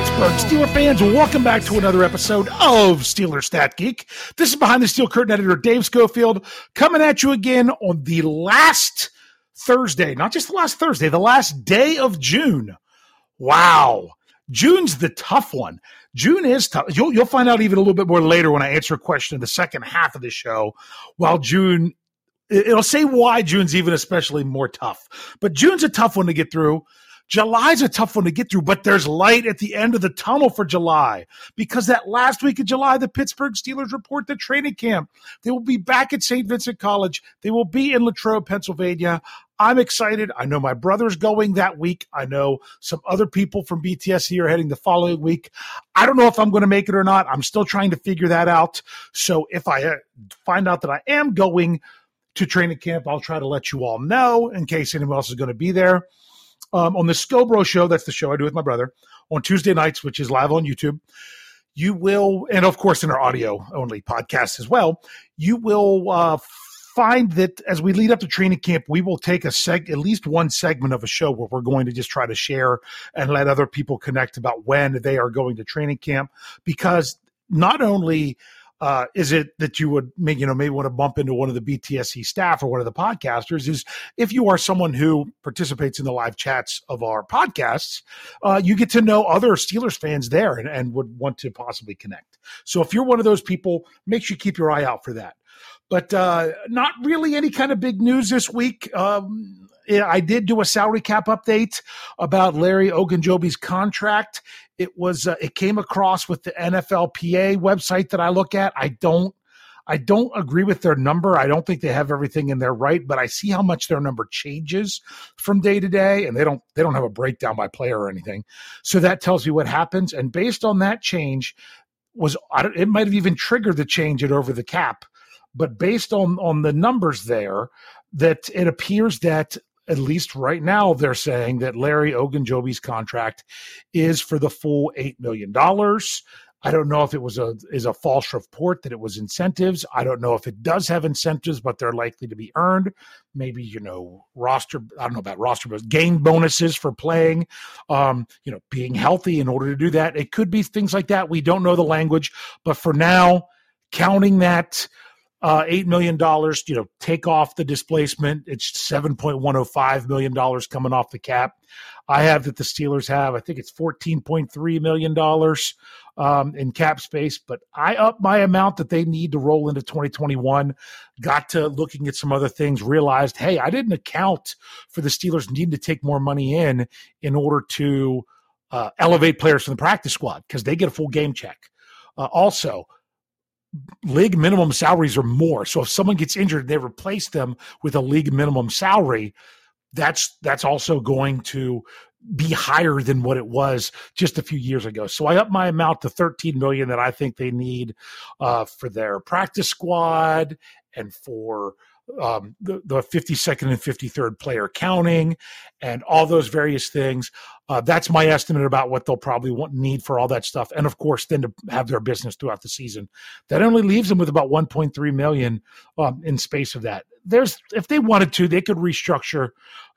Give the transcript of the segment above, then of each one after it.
Pittsburgh Steeler fans, welcome back to another episode of Steeler Stat Geek. This is behind the steel curtain editor Dave Schofield coming at you again on the last Thursday, not just the last Thursday, the last day of June. Wow. June's the tough one. June is tough. You'll, you'll find out even a little bit more later when I answer a question in the second half of the show. While June, it'll say why June's even especially more tough. But June's a tough one to get through. July's a tough one to get through, but there's light at the end of the tunnel for July because that last week of July, the Pittsburgh Steelers report the training camp. They will be back at St. Vincent College. They will be in Latrobe, Pennsylvania. I'm excited. I know my brother's going that week. I know some other people from BTSC are heading the following week. I don't know if I'm going to make it or not. I'm still trying to figure that out. So if I uh, find out that I am going to training camp, I'll try to let you all know in case anyone else is going to be there um, on the Scobro show. That's the show I do with my brother on Tuesday nights, which is live on YouTube. You will, and of course in our audio only podcast as well. You will uh, find that as we lead up to training camp, we will take a seg, at least one segment of a show where we're going to just try to share and let other people connect about when they are going to training camp, because not only uh, is it that you would make, you know maybe want to bump into one of the BTSC staff or one of the podcasters is if you are someone who participates in the live chats of our podcasts, uh, you get to know other Steelers fans there and, and would want to possibly connect. So if you're one of those people, make sure you keep your eye out for that. But uh, not really any kind of big news this week. Um, I did do a salary cap update about Larry Ogunjobi's contract. It was uh, it came across with the NFLPA website that I look at. I don't I don't agree with their number. I don't think they have everything in there right, but I see how much their number changes from day to day, and they don't they don't have a breakdown by player or anything. So that tells me what happens. And based on that change, was it might have even triggered the change it over the cap. But based on on the numbers there, that it appears that at least right now, they're saying that Larry Ogunjobi's contract is for the full $8 million. I don't know if it was a is a false report that it was incentives. I don't know if it does have incentives, but they're likely to be earned. Maybe you know roster. I don't know about roster, but game bonuses for playing. Um, you know, being healthy in order to do that. It could be things like that. We don't know the language, but for now, counting that uh, $8 million, you know, take off the displacement. It's $7.105 million coming off the cap. I have that the Steelers have, I think it's $14.3 million um, in cap space, but I up my amount that they need to roll into 2021. Got to looking at some other things, realized, hey, I didn't account for the Steelers needing to take more money in in order to uh, elevate players from the practice squad because they get a full game check. Uh, also, league minimum salaries are more. So if someone gets injured, they replace them with a league minimum salary. That's that's also going to be higher than what it was just a few years ago. So I up my amount to 13 million that I think they need uh, for their practice squad and for um, the, the 52nd and 53rd player counting and all those various things. Uh, that's my estimate about what they'll probably want need for all that stuff. And of course, then to have their business throughout the season. That only leaves them with about 1.3 million um, in space of that. There's if they wanted to, they could restructure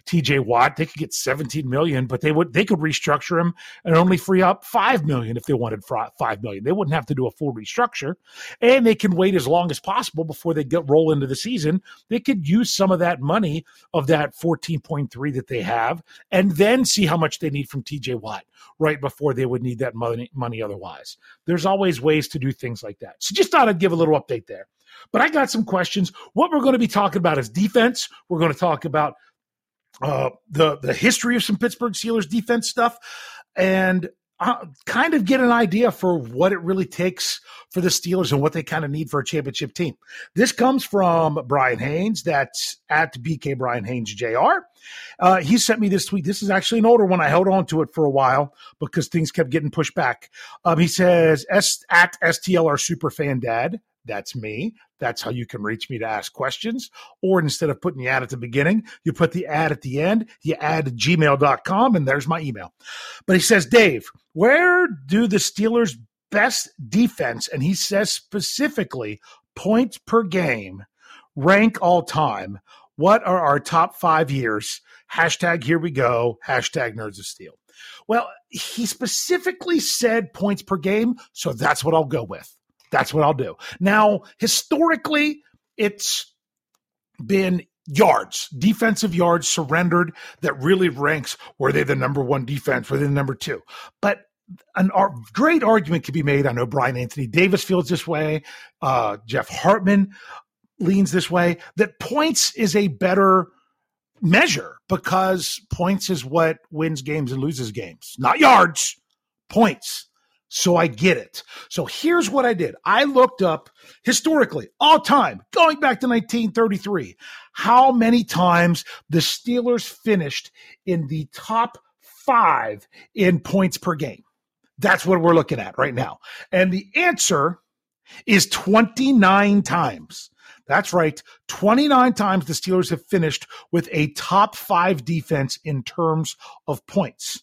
TJ Watt. They could get 17 million, but they would they could restructure him and only free up 5 million if they wanted 5 million. They wouldn't have to do a full restructure. And they can wait as long as possible before they get roll into the season. They could use some of that money of that 14.3 that they have and then see how much they need from TJ Watt right before they would need that money money otherwise. There's always ways to do things like that. So just thought I'd give a little update there. But I got some questions. What we're going to be talking about is defense. We're going to talk about uh, the the history of some Pittsburgh Steelers defense stuff, and uh, kind of get an idea for what it really takes for the Steelers and what they kind of need for a championship team. This comes from Brian Haynes. That's at BK Brian Haynes Jr. Uh, he sent me this tweet. This is actually an older one. I held on to it for a while because things kept getting pushed back. Um, he says, S- at STLR Superfan Dad. That's me. That's how you can reach me to ask questions. Or instead of putting the ad at the beginning, you put the ad at the end, you add gmail.com, and there's my email. But he says, Dave, where do the Steelers' best defense, and he says specifically points per game, rank all time? What are our top five years? Hashtag here we go. Hashtag nerds of steel. Well, he specifically said points per game, so that's what I'll go with. That's what I'll do. Now, historically, it's been yards, defensive yards surrendered that really ranks were they the number one defense, were they the number two? But an ar- great argument could be made. I know Brian Anthony Davis feels this way. Uh, Jeff Hartman leans this way that points is a better measure because points is what wins games and loses games, not yards, points. So I get it. So here's what I did. I looked up historically, all time, going back to 1933, how many times the Steelers finished in the top five in points per game. That's what we're looking at right now. And the answer is 29 times. That's right. 29 times the Steelers have finished with a top five defense in terms of points.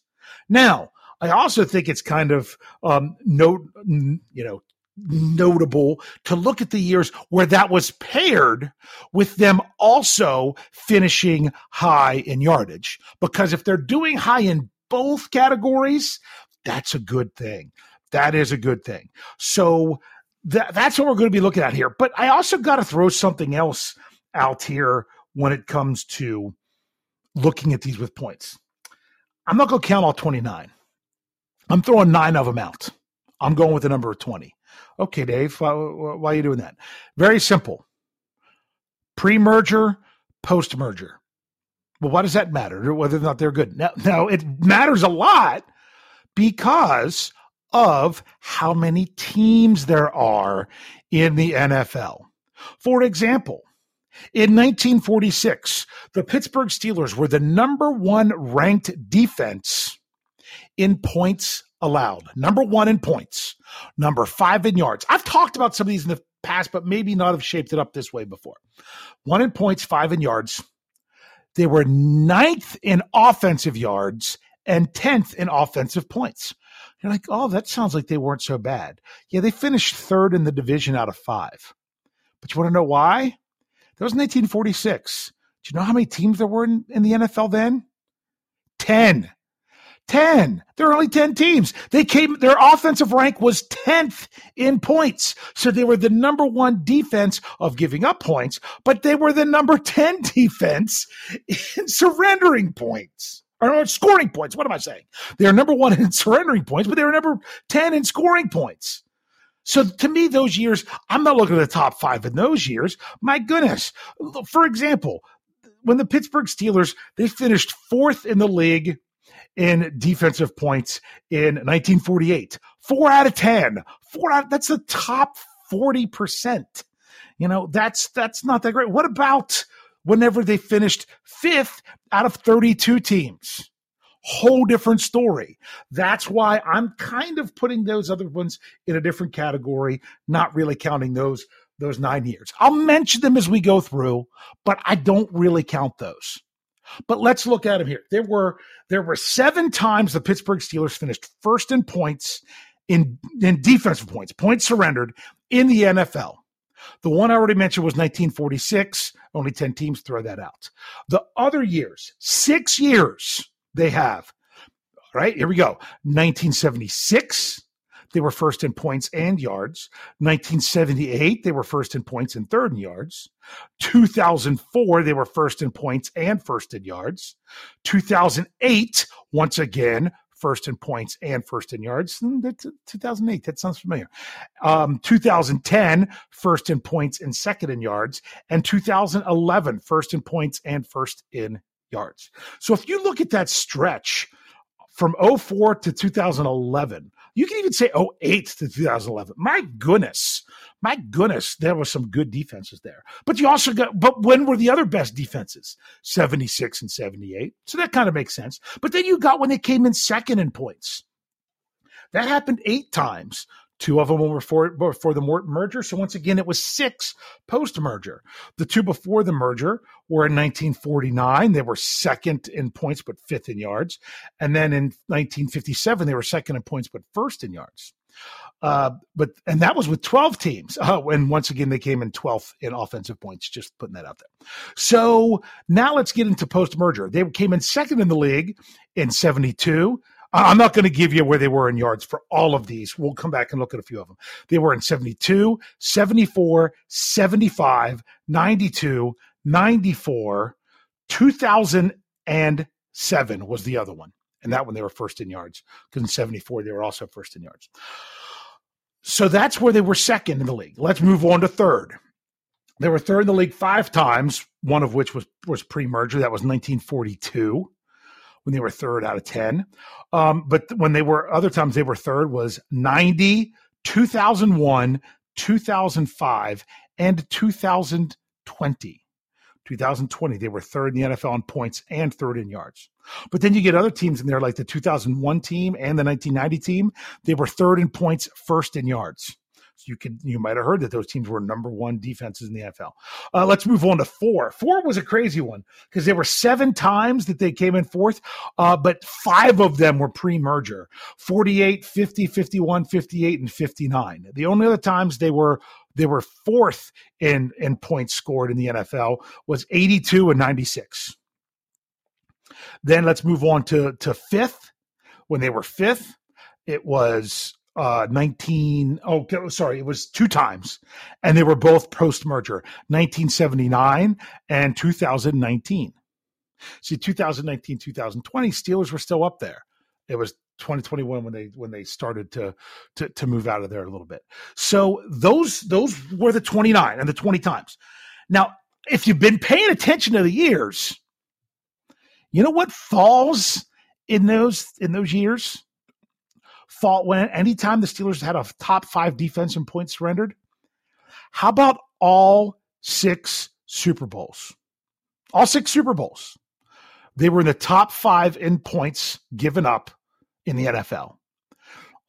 Now, I also think it's kind of um, you know, notable to look at the years where that was paired with them also finishing high in yardage. Because if they're doing high in both categories, that's a good thing. That is a good thing. So that, that's what we're going to be looking at here. But I also got to throw something else out here when it comes to looking at these with points. I'm not going to count all 29. I'm throwing nine of them out. I'm going with the number of 20. Okay, Dave, why, why are you doing that? Very simple. Pre merger, post merger. Well, why does that matter? Whether or not they're good. Now, now, it matters a lot because of how many teams there are in the NFL. For example, in 1946, the Pittsburgh Steelers were the number one ranked defense in points allowed. Number one in points. Number five in yards. I've talked about some of these in the past, but maybe not have shaped it up this way before. One in points, five in yards. They were ninth in offensive yards and 10th in offensive points. You're like, oh, that sounds like they weren't so bad. Yeah, they finished third in the division out of five. But you want to know why? That was 1946. Do you know how many teams there were in, in the NFL then? 10. 10. There are only 10 teams. They came, their offensive rank was 10th in points. So they were the number one defense of giving up points, but they were the number 10 defense in surrendering points. Or scoring points. What am I saying? They're number one in surrendering points, but they were number 10 in scoring points. So to me, those years, I'm not looking at the top five in those years. My goodness. For example, when the Pittsburgh Steelers, they finished fourth in the league in defensive points in 1948. Four out of 10. Four out, that's the top 40%. You know, that's, that's not that great. What about whenever they finished fifth out of 32 teams? Whole different story. That's why I'm kind of putting those other ones in a different category, not really counting those those nine years. I'll mention them as we go through, but I don't really count those. But let's look at them here. There were there were seven times the Pittsburgh Steelers finished first in points in in defensive points, points surrendered in the NFL. The one I already mentioned was 1946. Only 10 teams throw that out. The other years, six years they have. All right, here we go. 1976, they were first in points and yards. 1978, they were first in points and third in yards. 2004, they were first in points and first in yards. 2008, once again, first in points and first in yards. Hmm, 2008, that sounds familiar. Um, 2010, first in points and second in yards. And 2011, first in points and first in yards. So if you look at that stretch from 04 to 2011, you can even say 08 to 2011. My goodness. My goodness, there were some good defenses there. But you also got, but when were the other best defenses? 76 and 78. So that kind of makes sense. But then you got when they came in second in points. That happened eight times. Two of them were before, before the merger. So once again, it was six post merger. The two before the merger were in 1949. They were second in points, but fifth in yards. And then in 1957, they were second in points, but first in yards. Uh, but and that was with 12 teams. Oh, and once again, they came in 12th in offensive points. Just putting that out there. So now let's get into post merger. They came in second in the league in 72. I'm not going to give you where they were in yards for all of these. We'll come back and look at a few of them. They were in 72, 74, 75, 92, 94, 2007 was the other one. And that one they were first in yards because in 74 they were also first in yards. So that's where they were second in the league. Let's move on to third. They were third in the league five times, one of which was was pre-merger. That was 1942 when they were third out of 10. Um, but when they were other times they were third was 90, 2001, 2005, and 2020. 2020, they were third in the NFL in points and third in yards. But then you get other teams in there, like the 2001 team and the 1990 team. They were third in points, first in yards. You could you might have heard that those teams were number one defenses in the NFL. Uh, let's move on to four. Four was a crazy one because there were seven times that they came in fourth, uh, but five of them were pre-merger 48, 50, 51, 58, and 59. The only other times they were they were fourth in in points scored in the NFL was 82 and 96. Then let's move on to to fifth. When they were fifth, it was uh 19 oh sorry it was two times. And they were both post merger 1979 and 2019 see 2019 2020 steelers were still up there. It was 2021 when they when they started to, to to move out of there a little bit. So those those were the 29 and the 20 times. Now if you've been paying attention to the years you know what falls in those in those years fall when anytime the Steelers had a top five defense in points surrendered. How about all six Super Bowls? All six Super Bowls. They were in the top five in points given up in the NFL.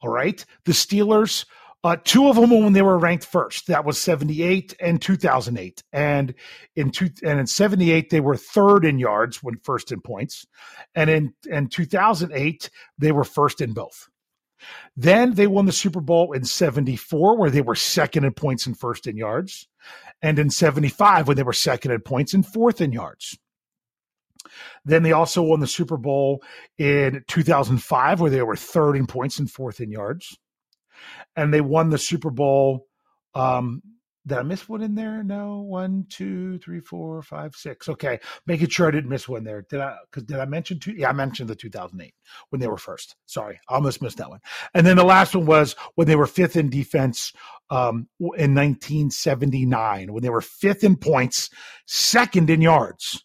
All right. The Steelers, uh, two of them when they were ranked first. That was 78 and 2008. And in two, and in 78, they were third in yards when first in points. And in, in 2008, they were first in both. Then they won the Super Bowl in 74, where they were second in points and first in yards, and in 75, when they were second in points and fourth in yards. Then they also won the Super Bowl in 2005, where they were third in points and fourth in yards. And they won the Super Bowl um, did I miss one in there? No. One, two, three, four, five, six. Okay, making sure I didn't miss one there. Did I? Because did I mention two? Yeah, I mentioned the 2008 when they were first. Sorry, I almost missed that one. And then the last one was when they were fifth in defense um, in 1979 when they were fifth in points, second in yards.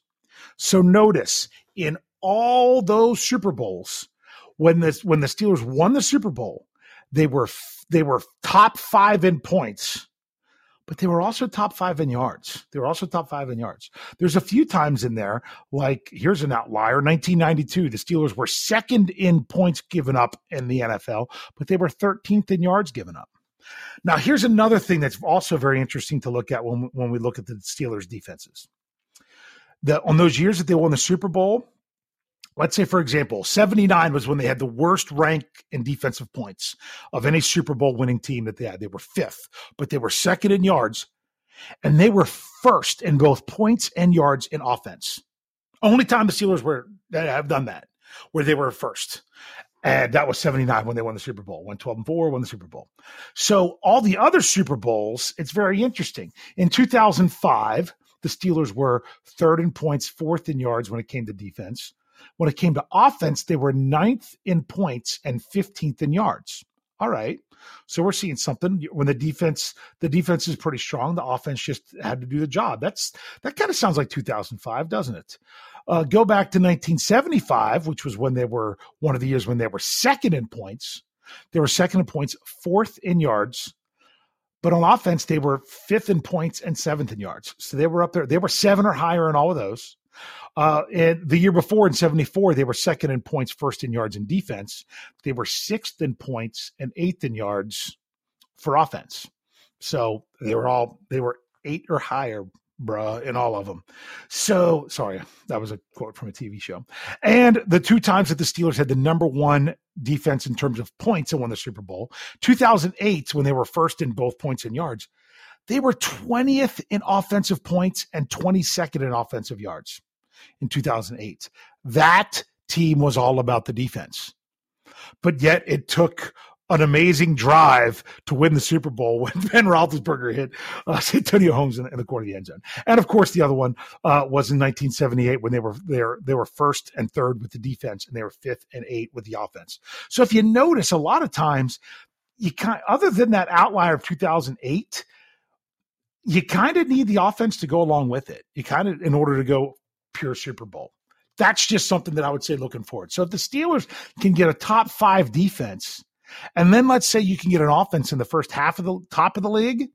So notice in all those Super Bowls when the when the Steelers won the Super Bowl, they were they were top five in points but they were also top five in yards. They were also top five in yards. There's a few times in there, like here's an outlier 1992, the Steelers were second in points given up in the NFL, but they were 13th in yards given up. Now, here's another thing that's also very interesting to look at when, when we look at the Steelers' defenses. The, on those years that they won the Super Bowl, let's say, for example, 79 was when they had the worst rank in defensive points of any Super Bowl winning team that they had. They were fifth, but they were second in yards and they were first in both points and yards in offense. Only time the Steelers were have done that, where they were first. And that was 79 when they won the Super Bowl. Went 12 and 4, won the Super Bowl. So all the other Super Bowls, it's very interesting. In 2005, the Steelers were third in points, fourth in yards when it came to defense. When it came to offense, they were ninth in points and 15th in yards. All right. So we're seeing something when the defense the defense is pretty strong. The offense just had to do the job. That's that kind of sounds like 2005, doesn't it? Uh, go back to 1975, which was when they were one of the years when they were second in points. They were second in points, fourth in yards, but on offense they were fifth in points and seventh in yards. So they were up there. They were seven or higher in all of those. Uh, and the year before in 74, they were second in points, first in yards and defense. They were sixth in points and eighth in yards for offense. So they were all, they were eight or higher, bruh, in all of them. So sorry, that was a quote from a TV show. And the two times that the Steelers had the number one defense in terms of points and won the Super Bowl 2008, when they were first in both points and yards, they were 20th in offensive points and 22nd in offensive yards in 2008. That team was all about the defense. But yet it took an amazing drive to win the Super Bowl when Ben Roethlisberger hit uh, Santonio Holmes in, in, the corner of the end zone. And of course, the other one uh, was in 1978 when they were there. They were first and third with the defense, and they were fifth and eight with the offense. So if you notice, a lot of times you kind, other than that outlier of 2008, you kind of need the offense to go along with it. You kind of in order to go pure Super Bowl. That's just something that I would say looking forward. So if the Steelers can get a top five defense, and then let's say you can get an offense in the first half of the top of the league,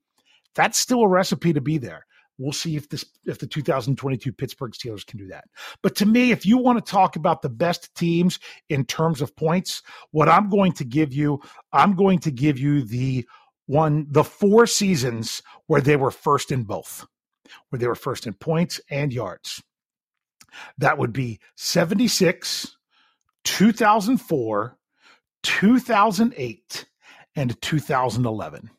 that's still a recipe to be there. We'll see if this if the 2022 Pittsburgh Steelers can do that. But to me, if you want to talk about the best teams in terms of points, what I'm going to give you, I'm going to give you the one the four seasons where they were first in both, where they were first in points and yards. That would be 76, 2004, 2008, and 2011.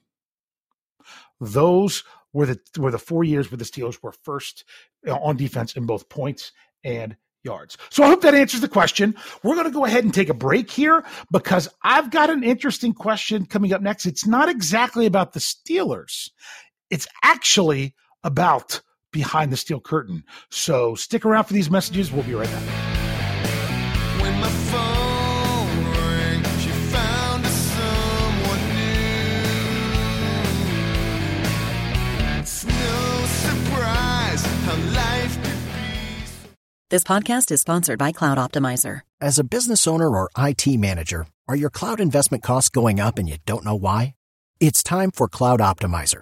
Those were the were the four years where the Steelers were first uh, on defense in both points and yards. So I hope that answers the question. We're going to go ahead and take a break here because I've got an interesting question coming up next. It's not exactly about the Steelers. It's actually about behind the steel curtain. So stick around for these messages. We'll be right back. This podcast is sponsored by Cloud Optimizer. As a business owner or IT manager, are your cloud investment costs going up and you don't know why? It's time for Cloud Optimizer.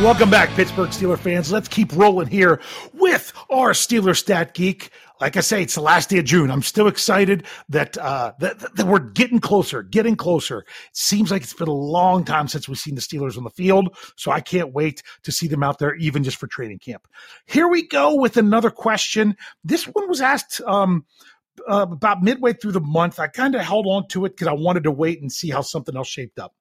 Welcome back, Pittsburgh Steeler fans. Let's keep rolling here with our Steeler Stat Geek. Like I say, it's the last day of June. I'm still excited that, uh, that, that we're getting closer, getting closer. It seems like it's been a long time since we've seen the Steelers on the field, so I can't wait to see them out there, even just for training camp. Here we go with another question. This one was asked um, uh, about midway through the month. I kind of held on to it because I wanted to wait and see how something else shaped up.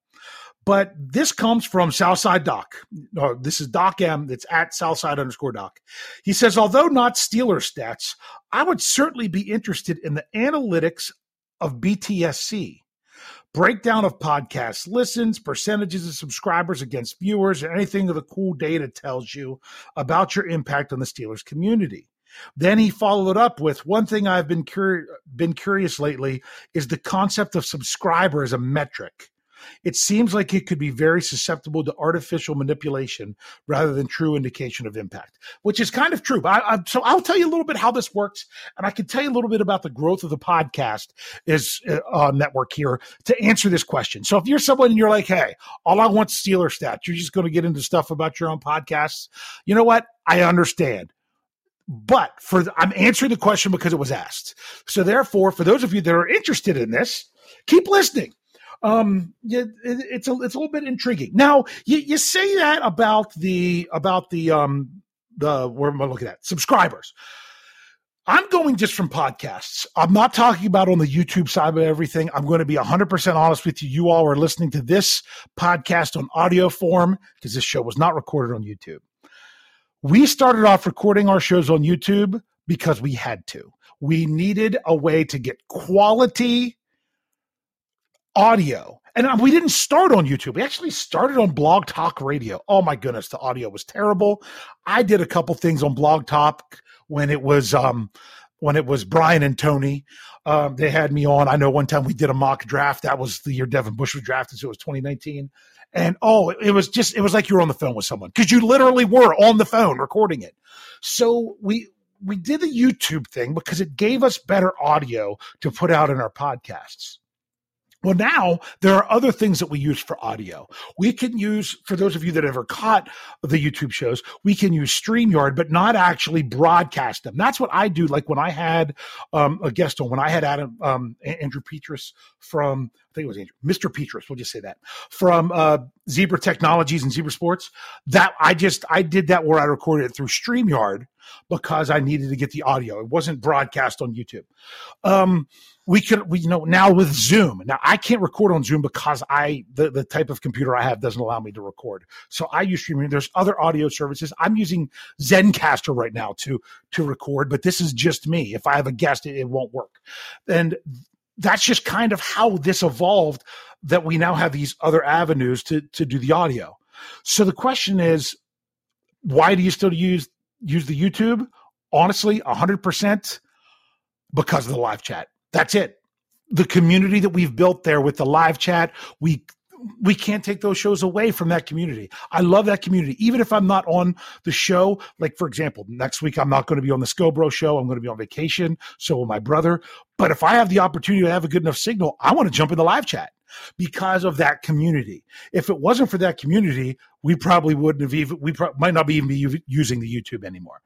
But this comes from Southside Doc. No, this is Doc M. That's at Southside underscore Doc. He says, although not Steeler stats, I would certainly be interested in the analytics of BTSC. Breakdown of podcast listens, percentages of subscribers against viewers, and anything the cool data tells you about your impact on the Steelers community. Then he followed up with one thing I've been curi- been curious lately is the concept of subscriber as a metric. It seems like it could be very susceptible to artificial manipulation rather than true indication of impact, which is kind of true. I, I, so I'll tell you a little bit how this works, and I can tell you a little bit about the growth of the podcast is uh, network here to answer this question. So if you're someone and you're like, hey, all I want Steeler stats, you're just going to get into stuff about your own podcasts. You know what? I understand but for I'm answering the question because it was asked. So therefore, for those of you that are interested in this, keep listening. Um, it, it's a it's a little bit intriguing. Now, you, you say that about the about the um the where am I looking at subscribers? I'm going just from podcasts. I'm not talking about on the YouTube side of everything. I'm going to be 100% honest with you. You all are listening to this podcast on audio form because this show was not recorded on YouTube. We started off recording our shows on YouTube because we had to. We needed a way to get quality audio. And we didn't start on YouTube. We actually started on Blog Talk Radio. Oh my goodness, the audio was terrible. I did a couple things on Blog Talk when it was um when it was Brian and Tony. Um, they had me on. I know one time we did a mock draft. That was the year Devin Bush was drafted, so it was 2019. And oh, it was just, it was like you were on the phone with someone because you literally were on the phone recording it. So we, we did the YouTube thing because it gave us better audio to put out in our podcasts. Well, now there are other things that we use for audio. We can use, for those of you that ever caught the YouTube shows, we can use StreamYard, but not actually broadcast them. That's what I do. Like when I had um, a guest on, when I had Adam, um, Andrew Petrus from, think it was Andrew, Mr. Petrus, we'll just say that, from uh, Zebra Technologies and Zebra Sports, that I just, I did that where I recorded it through StreamYard because I needed to get the audio. It wasn't broadcast on YouTube. Um, we could we you know now with zoom now i can't record on zoom because i the, the type of computer i have doesn't allow me to record so i use streaming there's other audio services i'm using Zencastr right now to to record but this is just me if i have a guest it, it won't work and that's just kind of how this evolved that we now have these other avenues to to do the audio. So the question is why do you still use use the youtube? Honestly 100% because of the live chat. That's it. The community that we've built there with the live chat, we we can't take those shows away from that community. I love that community. Even if I'm not on the show, like for example, next week I'm not going to be on the Scobro show. I'm going to be on vacation. So will my brother. But if I have the opportunity to have a good enough signal, I want to jump in the live chat because of that community. If it wasn't for that community, we probably wouldn't have even, we pro- might not be even be using the YouTube anymore.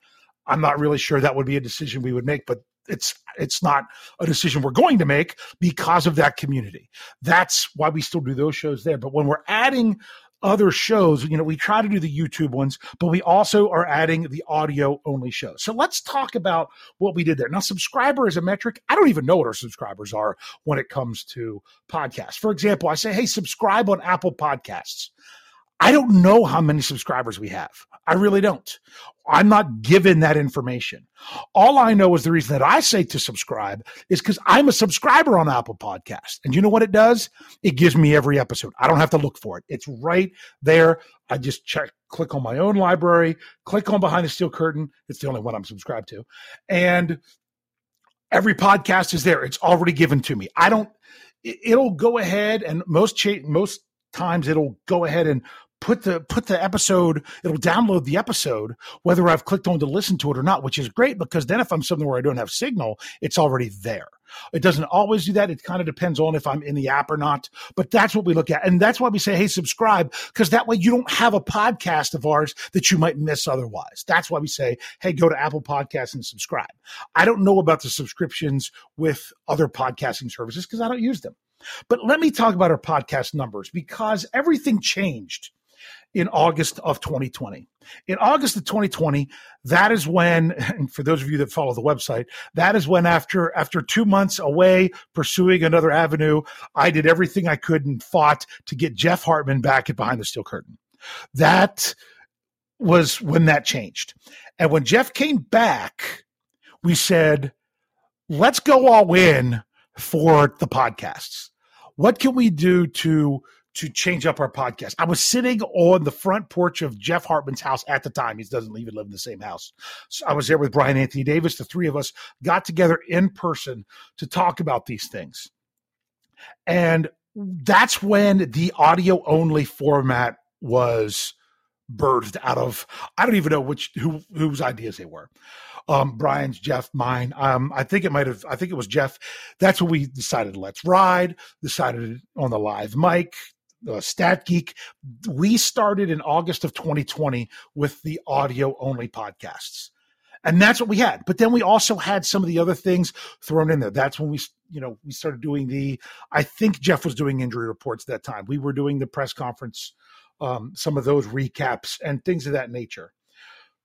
I'm not really sure that would be a decision we would make, but it's it's not a decision we're going to make because of that community. That's why we still do those shows there. But when we're adding other shows, you know, we try to do the YouTube ones, but we also are adding the audio only shows. So let's talk about what we did there. Now, subscriber is a metric. I don't even know what our subscribers are when it comes to podcasts. For example, I say, hey, subscribe on Apple Podcasts. I don't know how many subscribers we have. I really don't. I'm not given that information. All I know is the reason that I say to subscribe is because I'm a subscriber on Apple Podcast. And you know what it does? It gives me every episode. I don't have to look for it. It's right there. I just check, click on my own library, click on Behind the Steel Curtain. It's the only one I'm subscribed to. And every podcast is there. It's already given to me. I don't, it'll go ahead and most, cha- most times it'll go ahead and put the put the episode it'll download the episode whether i've clicked on to listen to it or not which is great because then if i'm somewhere where i don't have signal it's already there. It doesn't always do that. It kind of depends on if i'm in the app or not but that's what we look at. And that's why we say hey subscribe because that way you don't have a podcast of ours that you might miss otherwise. That's why we say hey go to apple podcasts and subscribe. I don't know about the subscriptions with other podcasting services because i don't use them. But let me talk about our podcast numbers because everything changed in August of 2020. In August of 2020, that is when, and for those of you that follow the website, that is when after after two months away pursuing another avenue, I did everything I could and fought to get Jeff Hartman back at behind the steel curtain. That was when that changed. And when Jeff came back, we said, let's go all in for the podcasts. What can we do to to change up our podcast? I was sitting on the front porch of Jeff Hartman's house at the time. He doesn't even live in the same house. So I was there with Brian Anthony Davis. The three of us got together in person to talk about these things. And that's when the audio only format was birthed out of I don't even know which who whose ideas they were. Um, Brian's, Jeff, mine. Um, I think it might have. I think it was Jeff. That's what we decided. Let's ride. Decided on the live mic. Uh, Stat Geek. We started in August of 2020 with the audio only podcasts. And that's what we had. But then we also had some of the other things thrown in there. That's when we, you know, we started doing the, I think Jeff was doing injury reports that time. We were doing the press conference um, some of those recaps and things of that nature.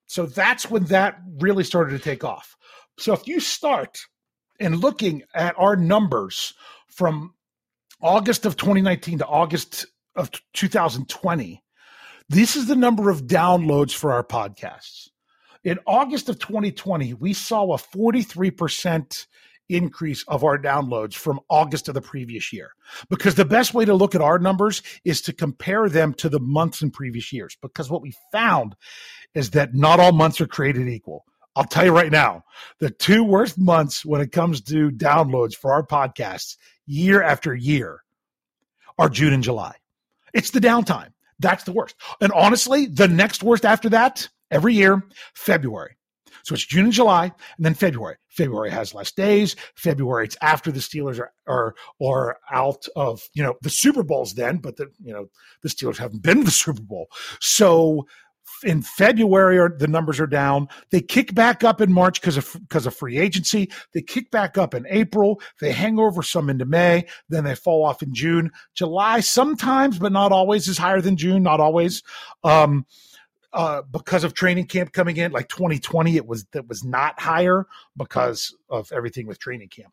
So that's when that really started to take off. So if you start and looking at our numbers from August of 2019 to August of 2020, this is the number of downloads for our podcasts. In August of 2020, we saw a 43% increase of our downloads from August of the previous year. Because the best way to look at our numbers is to compare them to the months in previous years. Because what we found is that not all months are created equal. I'll tell you right now, the two worst months when it comes to downloads for our podcasts year after year are June and July. It's the downtime. That's the worst. And honestly, the next worst after that, every year, February. So it's June and July, and then February. February has less days. February it's after the Steelers are are, are out of you know the Super Bowls then, but the you know the Steelers haven't been to the Super Bowl. So in February the numbers are down. They kick back up in March because of because of free agency. They kick back up in April. They hang over some into May. Then they fall off in June. July sometimes, but not always, is higher than June. Not always. Um, uh, because of training camp coming in, like 2020, it was that was not higher because of everything with training camp.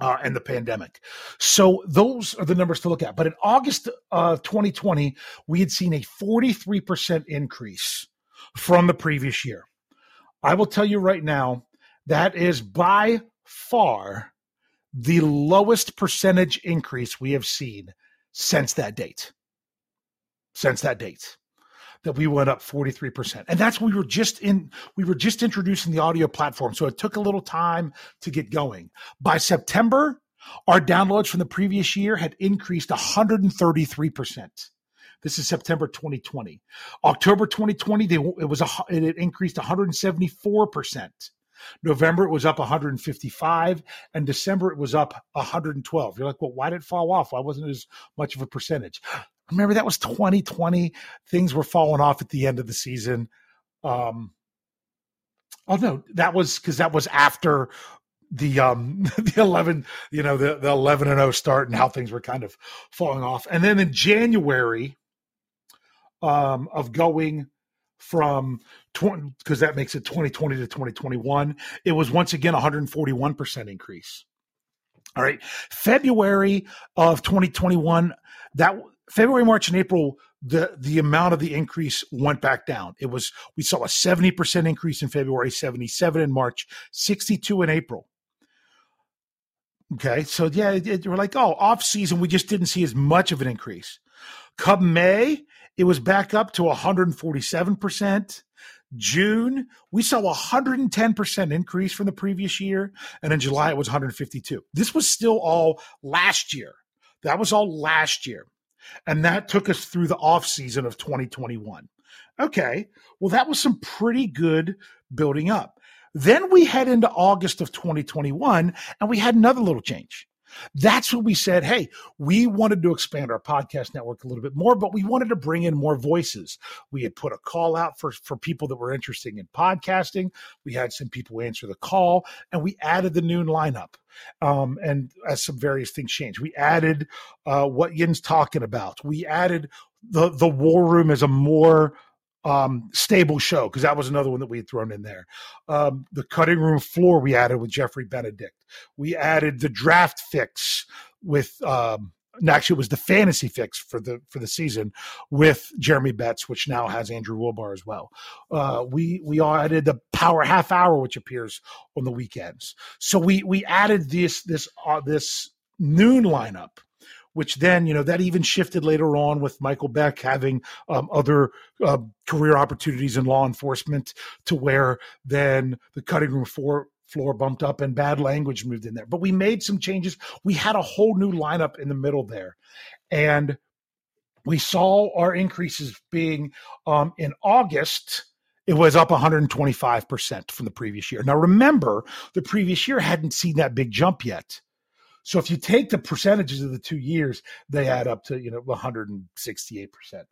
Uh, and the pandemic. So those are the numbers to look at. But in August of 2020, we had seen a 43% increase from the previous year. I will tell you right now, that is by far the lowest percentage increase we have seen since that date. Since that date that we went up 43%. And that's we were just in we were just introducing the audio platform. So it took a little time to get going. By September, our downloads from the previous year had increased 133%. This is September 2020. October 2020, they, it was a, it increased 174%. November it was up 155, and December it was up 112. You're like, well, why did it fall off? Why wasn't it as much of a percentage? Remember that was 2020. Things were falling off at the end of the season. Um, oh no, that was because that was after the um the 11 you know the the 11 and 0 start and how things were kind of falling off and then in january um of going from 20 because that makes it 2020 to 2021 it was once again 141% increase all right february of 2021 that February, March, and April, the the amount of the increase went back down. It was we saw a seventy percent increase in February, seventy seven in March, sixty two in April. Okay, so yeah, it, it, we're like, oh, off season, we just didn't see as much of an increase. Come May, it was back up to one hundred and forty seven percent. June, we saw a 110% increase from the previous year. And in July, it was 152. This was still all last year. That was all last year. And that took us through the off season of 2021. Okay. Well, that was some pretty good building up. Then we head into August of 2021 and we had another little change. That's what we said. Hey, we wanted to expand our podcast network a little bit more, but we wanted to bring in more voices. We had put a call out for, for people that were interested in podcasting. We had some people answer the call, and we added the noon lineup. Um, and as some various things changed, we added uh, what Yin's talking about. We added the the War Room is a more um, stable show because that was another one that we had thrown in there. Um, the cutting room floor we added with Jeffrey Benedict. We added the draft fix with um, actually it was the fantasy fix for the for the season with Jeremy Betts, which now has Andrew Wilbar as well. Uh, we we added the power half hour, which appears on the weekends. So we we added this this uh, this noon lineup which then you know that even shifted later on with Michael Beck having um, other uh, career opportunities in law enforcement to where then the cutting room floor floor bumped up and bad language moved in there. But we made some changes. We had a whole new lineup in the middle there, and we saw our increases being um, in August it was up 125% from the previous year. Now, remember, the previous year hadn't seen that big jump yet. So if you take the percentages of the two years, they add up to you know 168 percent,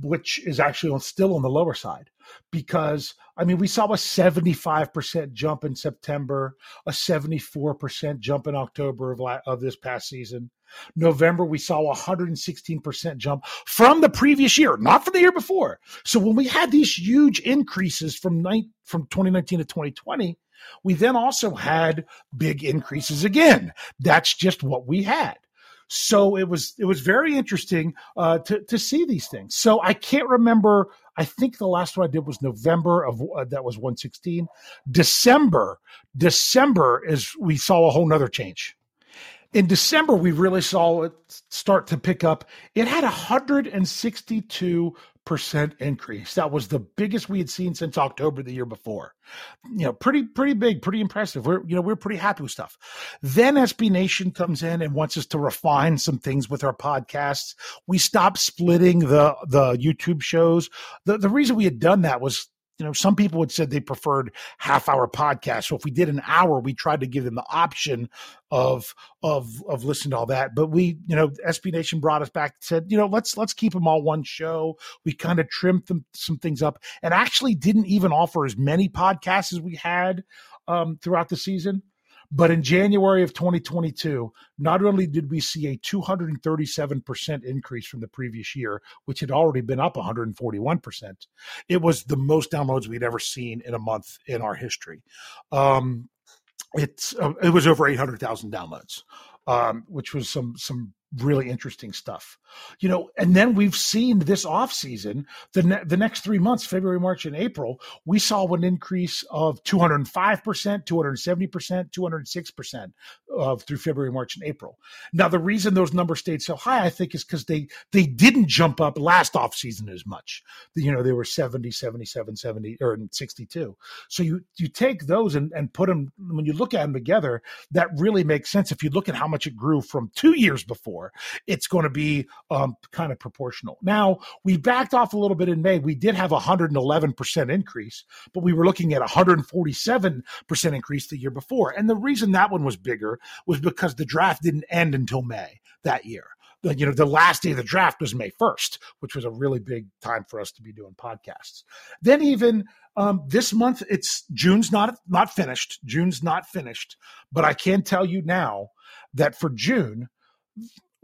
which is actually on, still on the lower side because I mean we saw a 75 percent jump in September, a 74 percent jump in October of, la- of this past season. November we saw a 116 percent jump from the previous year, not from the year before. So when we had these huge increases from night from 2019 to 2020 we then also had big increases again. That's just what we had. So it was it was very interesting uh, to to see these things. So I can't remember. I think the last one I did was November of uh, that was 116. December December is we saw a whole nother change. In December, we really saw it start to pick up. It had 162 percent increase. That was the biggest we had seen since October the year before. You know, pretty pretty big, pretty impressive. We're you know we're pretty happy with stuff. Then SB Nation comes in and wants us to refine some things with our podcasts. We stopped splitting the the YouTube shows. The the reason we had done that was you know, some people had said they preferred half hour podcasts. So if we did an hour, we tried to give them the option of of of listening to all that. But we, you know, SB Nation brought us back said, you know, let's let's keep them all one show. We kind of trimmed them, some things up and actually didn't even offer as many podcasts as we had um, throughout the season. But in January of 2022, not only did we see a 237% increase from the previous year, which had already been up 141%, it was the most downloads we'd ever seen in a month in our history. Um, it's uh, it was over 800,000 downloads, um, which was some some really interesting stuff. You know, and then we've seen this off season, the ne- the next 3 months, February, March and April, we saw an increase of 205%, 270%, 206% of through February, March and April. Now the reason those numbers stayed so high I think is cuz they they didn't jump up last off season as much. You know, they were 70, 77, 70 or 62. So you you take those and and put them when you look at them together, that really makes sense if you look at how much it grew from 2 years before it's going to be um, kind of proportional. Now, we backed off a little bit in May. We did have a 111% increase, but we were looking at a 147% increase the year before. And the reason that one was bigger was because the draft didn't end until May that year you know the last day of the draft was may 1st which was a really big time for us to be doing podcasts then even um, this month it's june's not not finished june's not finished but i can tell you now that for june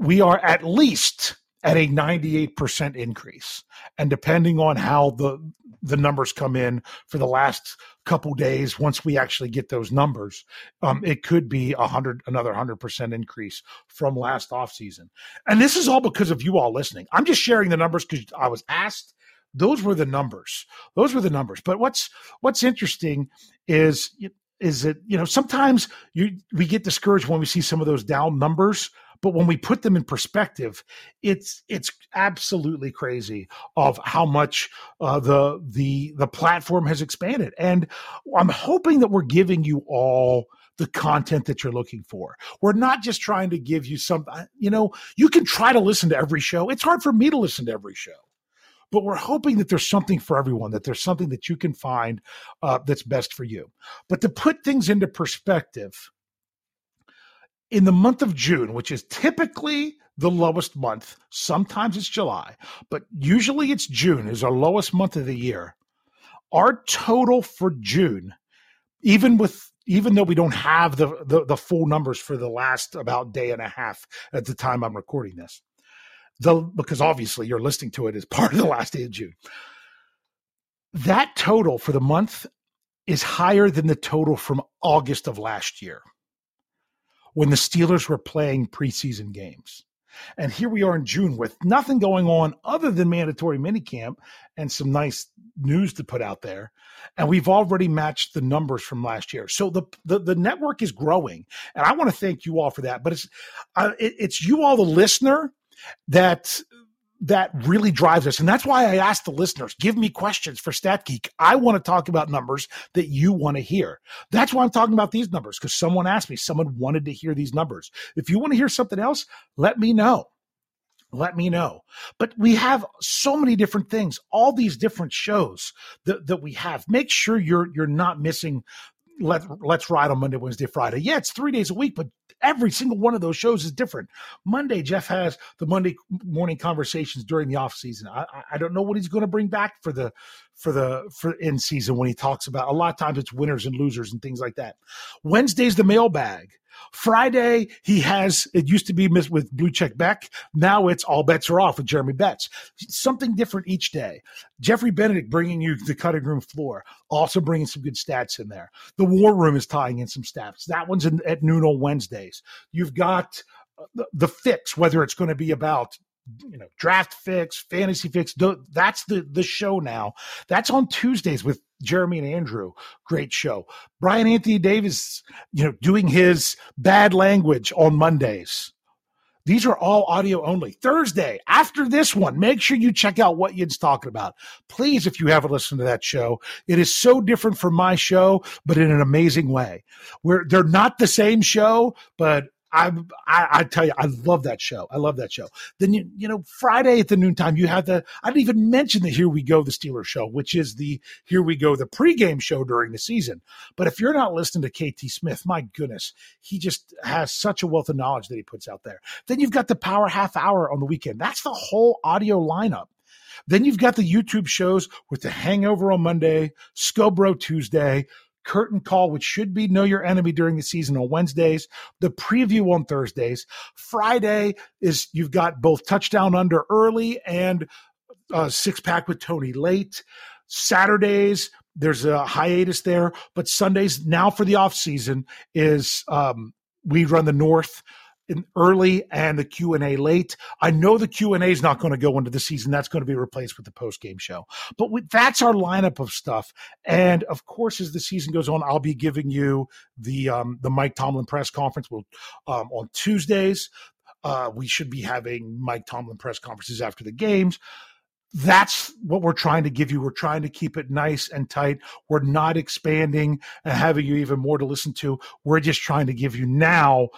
we are at least at a 98% increase. And depending on how the the numbers come in for the last couple days, once we actually get those numbers, um, it could be a hundred another hundred percent increase from last off season. And this is all because of you all listening. I'm just sharing the numbers because I was asked. Those were the numbers. Those were the numbers. But what's what's interesting is is that you know sometimes you we get discouraged when we see some of those down numbers but when we put them in perspective, it's it's absolutely crazy of how much uh, the the the platform has expanded. And I'm hoping that we're giving you all the content that you're looking for. We're not just trying to give you some, uh, you know, you can try to listen to every show. It's hard for me to listen to every show but we're hoping that there's something for everyone, that there's something that you can find uh, that's best for you. But to put things into perspective, in the month of June, which is typically the lowest month, sometimes it's July, but usually it's June is our lowest month of the year. Our total for June, even with even though we don't have the, the, the full numbers for the last about day and a half at the time I'm recording this, the because obviously you're listening to it as part of the last day of June. That total for the month is higher than the total from August of last year when the Steelers were playing preseason games. And here we are in June with nothing going on other than mandatory minicamp and some nice news to put out there. And we've already matched the numbers from last year. So the the, the network is growing, and I want to thank you all for that. But it's uh, it, it's you all, the listener, that that really drives us. And that's why I ask the listeners, give me questions for StatGeek. I want to talk about numbers that you want to hear. That's why I'm talking about these numbers because someone asked me, someone wanted to hear these numbers. If you want to hear something else, let me know. Let me know. But we have so many different things, all these different shows that, that we have. Make sure you're you're not missing let let's ride on Monday, Wednesday, Friday. Yeah, it's three days a week, but every single one of those shows is different. Monday, Jeff has the Monday morning conversations during the off season. I, I don't know what he's going to bring back for the for the for in season when he talks about a lot of times it's winners and losers and things like that. Wednesday's the mailbag. Friday, he has, it used to be with Blue Check Beck. Now it's all bets are off with Jeremy Betts. Something different each day. Jeffrey Benedict bringing you the cutting room floor, also bringing some good stats in there. The War Room is tying in some stats. That one's in, at noon on Wednesdays. You've got uh, the, the fix, whether it's going to be about you know draft fix fantasy fix that's the the show now that's on tuesdays with jeremy and andrew great show brian anthony davis you know doing his bad language on mondays these are all audio only. Thursday, after this one, make sure you check out what Yin's talking about. Please, if you haven't listened to that show, it is so different from my show, but in an amazing way. Where they're not the same show, but I, I, I tell you, I love that show. I love that show. Then you you know Friday at the noontime, you have the I didn't even mention the Here We Go the Steelers show, which is the Here We Go the pregame show during the season. But if you're not listening to KT Smith, my goodness, he just has such a wealth of knowledge that he puts out there. Then you've got the Power Half Hour on the weekend. That's the whole audio lineup. Then you've got the YouTube shows with the Hangover on Monday, Scobro Tuesday, curtain call, which should be Know Your Enemy during the season on Wednesdays, the preview on Thursdays. Friday is you've got both touchdown under early and uh, six pack with Tony late. Saturdays, there's a hiatus there, but Sundays now for the off season is um, we run the North early and the Q and A late. I know the Q and A is not going to go into the season. That's going to be replaced with the post game show. But we, that's our lineup of stuff. And of course, as the season goes on, I'll be giving you the um, the Mike Tomlin press conference. Will um, on Tuesdays. Uh, we should be having Mike Tomlin press conferences after the games that's what we're trying to give you. We're trying to keep it nice and tight. We're not expanding and having you even more to listen to. We're just trying to give you now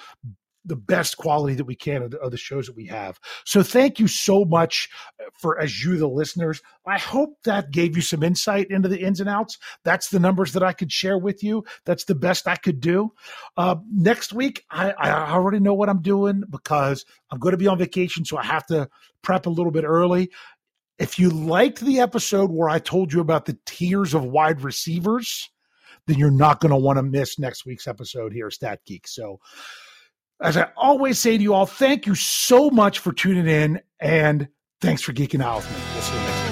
the best quality that we can of the, of the, shows that we have. So thank you so much uh, for as you the listeners. I hope that gave you some insight into the ins and outs. That's the numbers that I could share with you. That's the best I could do. Uh, next week, I, I already know what I'm doing because I'm going to be on vacation, so I have to prep a little bit early. If you liked the episode where I told you about the tiers of wide receivers, then you're not going to want to miss next week's episode here, Stat Geek. So as I always say to you all, thank you so much for tuning in and thanks for geeking out with me. We'll see you next time.